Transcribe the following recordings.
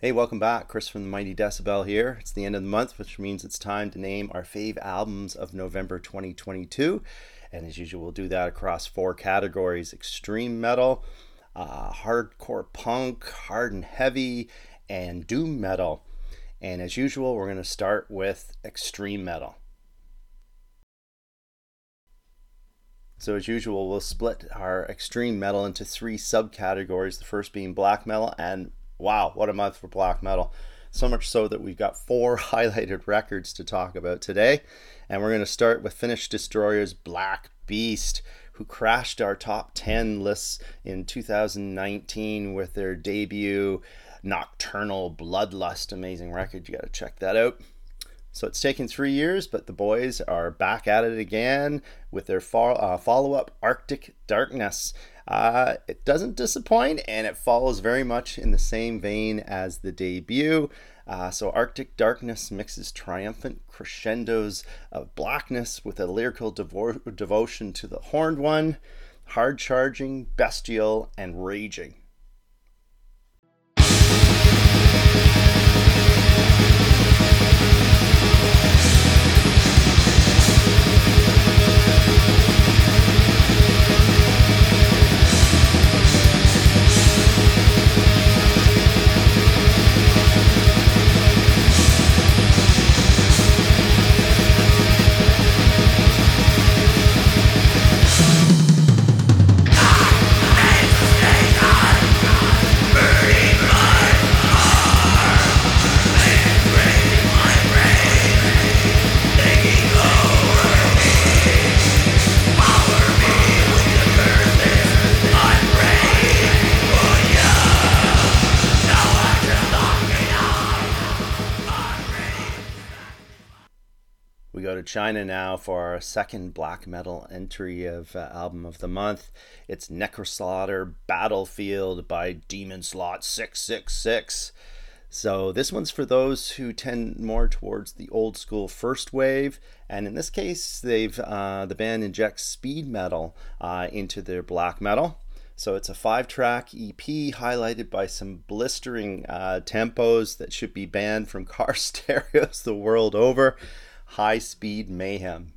Hey, welcome back. Chris from the Mighty Decibel here. It's the end of the month, which means it's time to name our fave albums of November 2022. And as usual, we'll do that across four categories extreme metal, uh, hardcore punk, hard and heavy, and doom metal. And as usual, we're going to start with extreme metal. So, as usual, we'll split our extreme metal into three subcategories. The first being black metal, and wow, what a month for black metal. So much so that we've got four highlighted records to talk about today. And we're going to start with Finnish Destroyer's Black Beast, who crashed our top 10 lists in 2019 with their debut Nocturnal Bloodlust. Amazing record. You got to check that out. So it's taken three years, but the boys are back at it again with their fo- uh, follow up Arctic Darkness. Uh, it doesn't disappoint and it follows very much in the same vein as the debut. Uh, so Arctic Darkness mixes triumphant crescendos of blackness with a lyrical devo- devotion to the Horned One, hard charging, bestial, and raging. China now for our second black metal entry of uh, album of the month. It's Nekroslaughter Battlefield by Demonslaught 666. So this one's for those who tend more towards the old school first wave, and in this case, they've uh, the band injects speed metal uh, into their black metal. So it's a five-track EP highlighted by some blistering uh, tempos that should be banned from car stereos the world over high speed mayhem.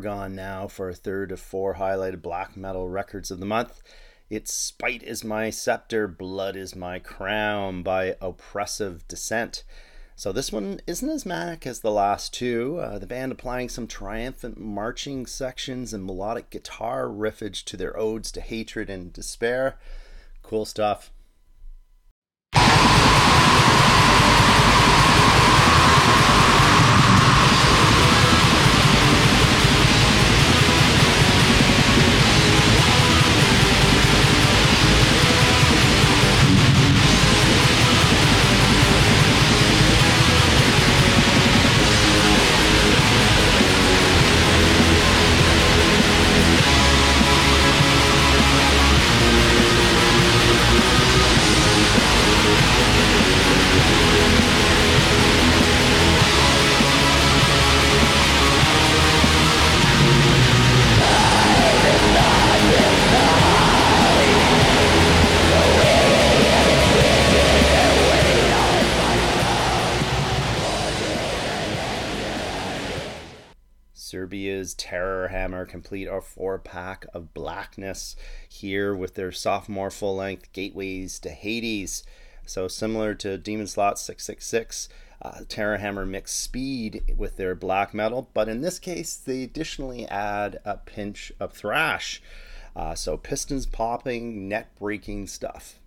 Oregon now for a third of four highlighted black metal records of the month. It's Spite is My Scepter, Blood is My Crown by Oppressive Descent. So this one isn't as manic as the last two. Uh, the band applying some triumphant marching sections and melodic guitar riffage to their odes to hatred and despair. Cool stuff. Terrorhammer complete our four pack of blackness here with their sophomore full length Gateways to Hades. So similar to Demonslaught 666, uh, Terrorhammer mix speed with their black metal, but in this case, they additionally add a pinch of thrash. Uh, so pistons popping, neck breaking stuff.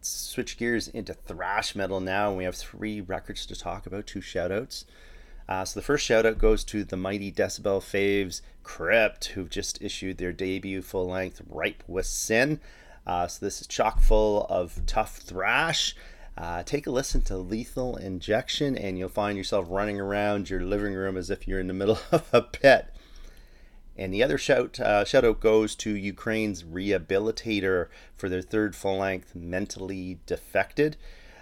Switch gears into thrash metal now, and we have three records to talk about, two shoutouts. Uh, so the first shout out goes to the mighty Decibel Faves Crypt, who've just issued their debut full length Ripe with Sin. Uh, so this is chock full of tough thrash. Uh, take a listen to Lethal Injection, and you'll find yourself running around your living room as if you're in the middle of a pit. And the other shout uh, shout out goes to Ukraine's Rehabilitator for their third full length, Mentally Defected.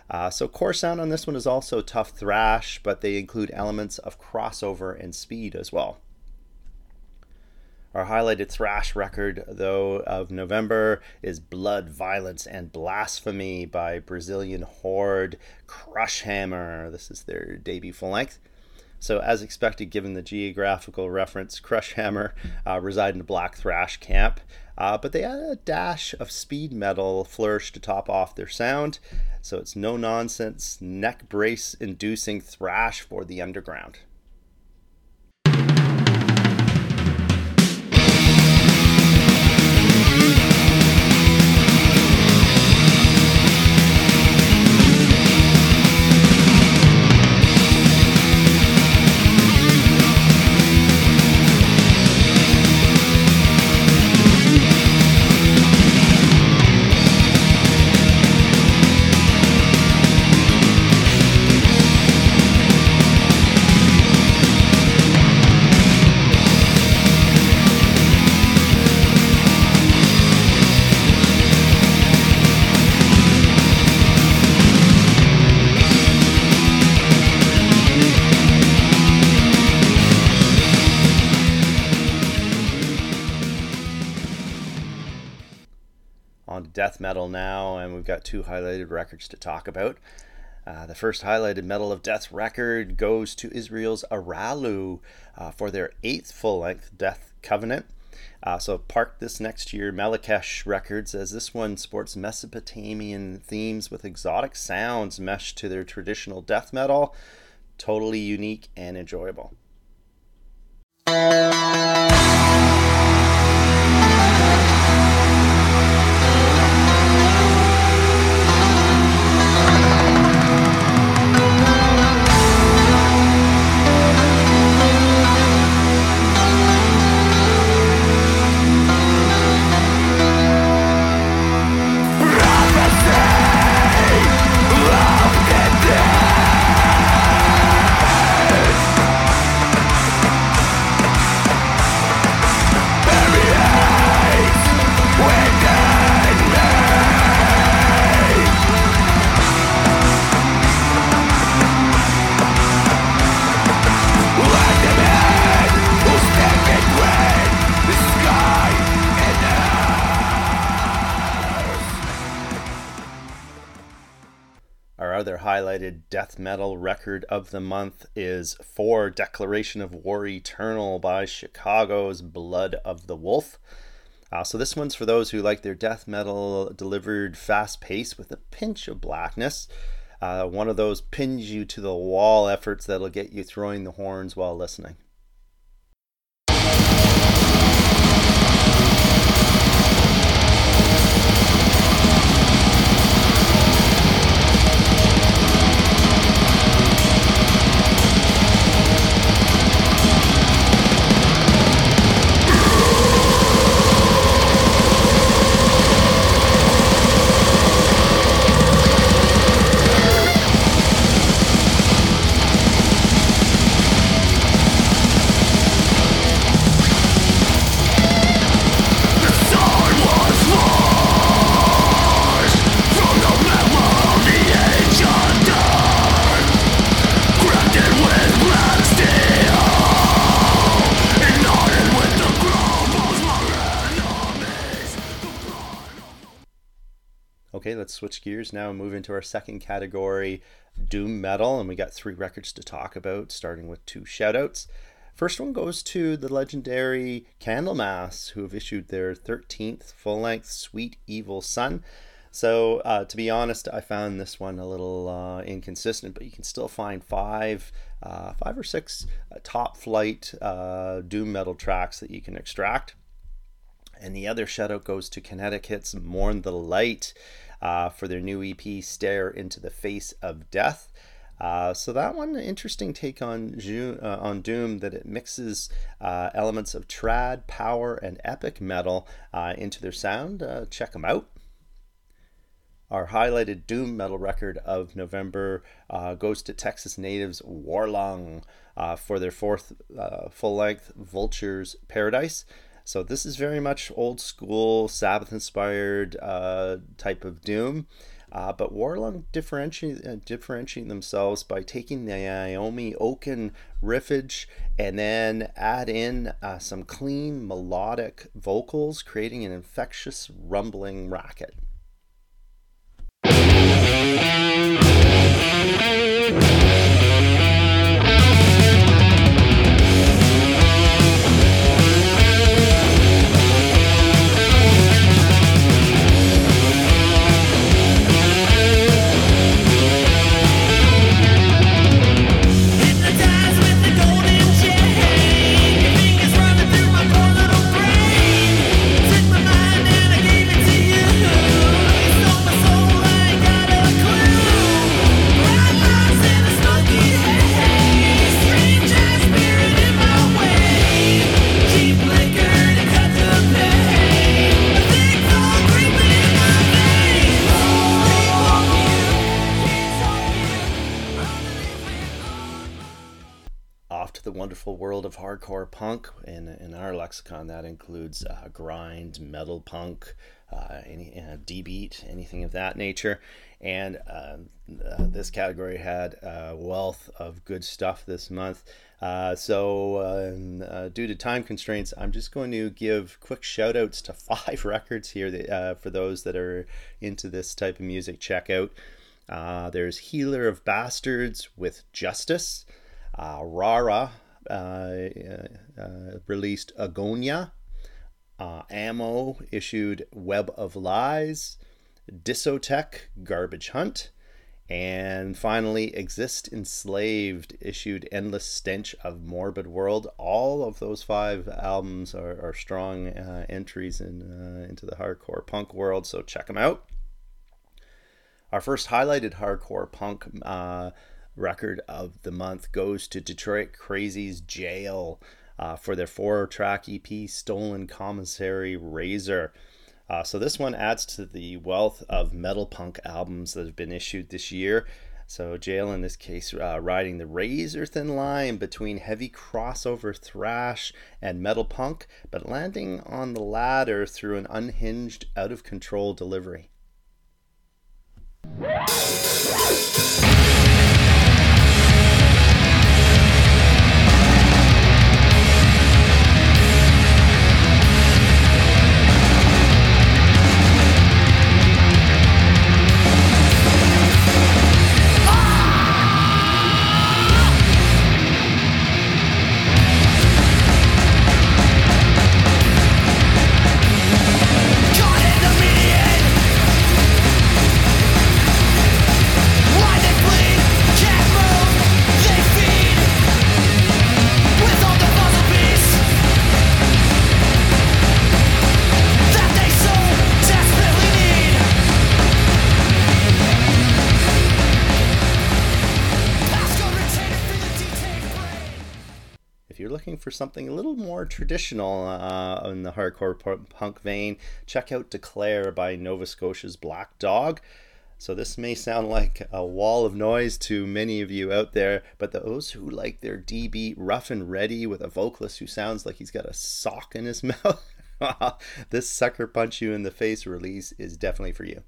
Uh, so core sound on this one is also tough thrash, but they include elements of crossover and speed as well. Our highlighted thrash record, though, of November is Blood, Violence, and Blasphemy by Brazilian Horde Krushhammer. This is their debut full length. So, as expected, given the geographical reference, Krushhammer uh, reside in a black thrash camp, uh, but they add a dash of speed metal flourish to top off their sound. So, it's no nonsense, neck brace inducing thrash for the underground. Death metal now, and we've got two highlighted records to talk about. Uh, the first highlighted Metal of Death record goes to Israel's Arallu uh, for their eighth full length Death Covenant. Uh, so park this next year, Melechesh Records, as this one sports Mesopotamian themes with exotic sounds meshed to their traditional death metal. Totally unique and enjoyable. Highlighted death metal record of the month is For Declaration of War Eternal by Chicago's Blood of the Wolf. Uh, so this one's for those who like their death metal delivered fast paced with a pinch of blackness. Uh, one of those pins you to the wall efforts that'll get you throwing the horns while listening. Let's switch gears now and move into our second category, Doom Metal. And we got three records to talk about, starting with two shoutouts. First one goes to the legendary Candlemass, who have issued their 13th full length Sweet Evil Sun. So, uh, to be honest, I found this one a little uh, inconsistent, but you can still find five, uh, five or six uh, top flight uh, doom metal tracks that you can extract. And the other shout out goes to Connecticut's Mourn the Light uh, for their new EP, Stare into the Face of Death. Uh, so that one, interesting take on uh, on Doom that it mixes uh, elements of trad, power, and epic metal uh, into their sound. Uh, check them out. Our highlighted Doom metal record of November uh, goes to Texas natives Warlung for their fourth full length Vulture's Paradise. So this is very much old school Sabbath inspired type of Doom. Uh, but Warlung differentiate, uh, differentiating themselves by taking the Iommi Oaken riffage and then add in uh, some clean melodic vocals, creating an infectious rumbling racket. World of hardcore punk. In, in our lexicon, that includes uh, grind, metal punk, uh, any uh, D beat, anything of that nature. And uh, uh, this category had a wealth of good stuff this month. Uh, so, um, due to time constraints, I'm just going to give quick shout outs to five records here that, for those that are into this type of music. Check out. there's Healer of Bastards with Justice. Uh, Rara uh, uh, released Agonia. Uh, Ammo issued Web of Lies. Disotech Garbage Hunt. And finally, Exist Enslaved issued Endless Stench of Morbid World. All of those five albums are, are strong uh, entries in, uh, into the hardcore punk world, so check them out. Our first highlighted hardcore punk uh, record of the month goes to Detroit Crazy's Jail uh, for their four track EP, Stolen Commissary Razor. Uh, so this one adds to the wealth of metal punk albums that have been issued this year. So Jail in this case uh, riding the razor thin line between heavy crossover thrash and metal punk, but landing on the latter through an unhinged, out of control delivery. Something a little more traditional uh, in the hardcore punk vein, check out Declare by Nova Scotia's Black Dog. So, this may sound like a wall of noise to many of you out there, but those who like their D beat rough and ready with a vocalist who sounds like he's got a sock in his mouth, this Sucker Punch You in the Face release is definitely for you.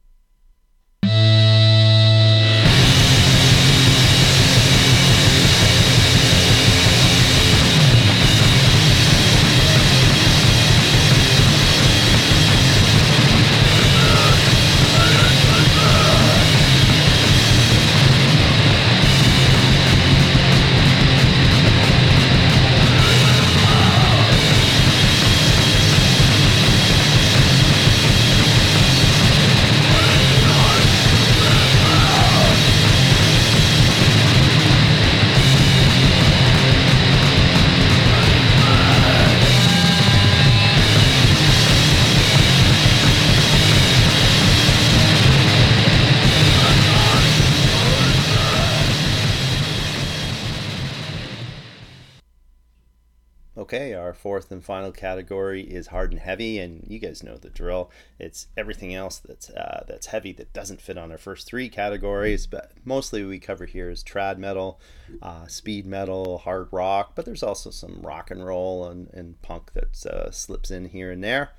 Fourth and final category is hard and heavy, and you guys know the drill. It's everything else that's uh, that's heavy that doesn't fit on our first three categories, but mostly we cover here is trad metal, uh, speed metal, hard rock, but there's also some rock and roll and, and punk that uh, slips in here and there.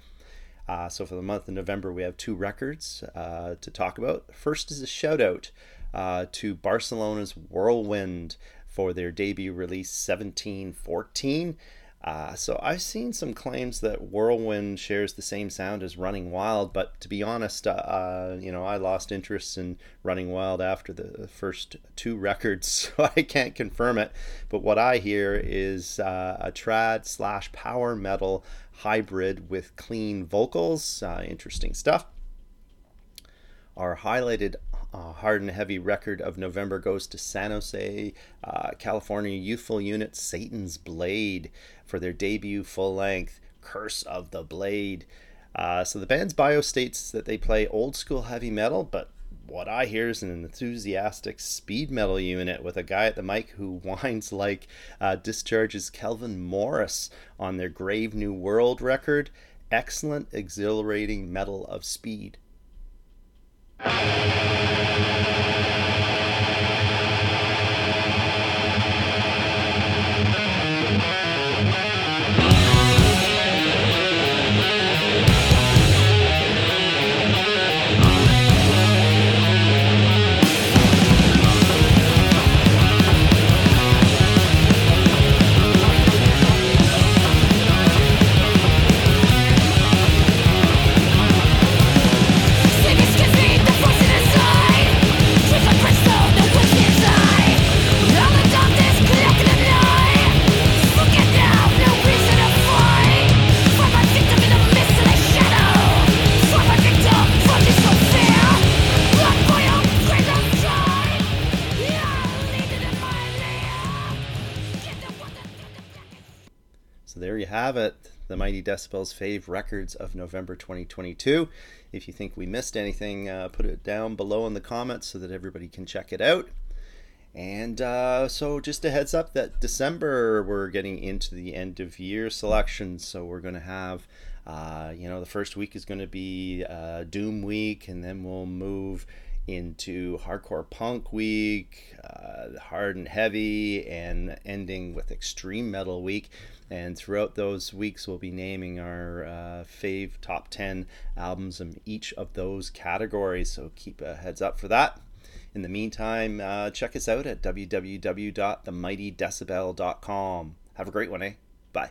Uh, so for the month of November, we have two records uh, to talk about. First is a shout out uh, to Barcelona's Whirlwind for their debut release 1714. Uh, so I've seen some claims that Whirlwind shares the same sound as Running Wild, but to be honest, uh, uh, you know, I lost interest in Running Wild after the first two records, so I can't confirm it. But what I hear is uh, a trad slash power metal hybrid with clean vocals. Uh, interesting stuff. Our highlighted uh, hard and heavy record of November goes to San Jose, uh, California youthful unit Satan's Blade for their debut full length Curse of the Blade. Uh, so the band's bio states that they play old school heavy metal, but what I hear is an enthusiastic speed metal unit with a guy at the mic who whines like uh, Discharge's Kelvin Morris on their Grave New World record. Excellent, exhilarating metal of speed. Have it, the Mighty Decibels Fave Records of November 2022. If you think we missed anything, uh, put it down below in the comments so that everybody can check it out. And uh, so, just a heads up that December we're getting into the end of year selections. So, we're going to have, uh, you know, the first week is going to be uh, Doom Week, and then we'll move into Hardcore Punk Week, uh, Hard and Heavy, and ending with Extreme Metal Week. And throughout those weeks, we'll be naming our uh, fave top 10 albums in each of those categories. So keep a heads up for that. In the meantime, uh, check us out at www.themightydecibel.com. Have a great one, eh? Bye.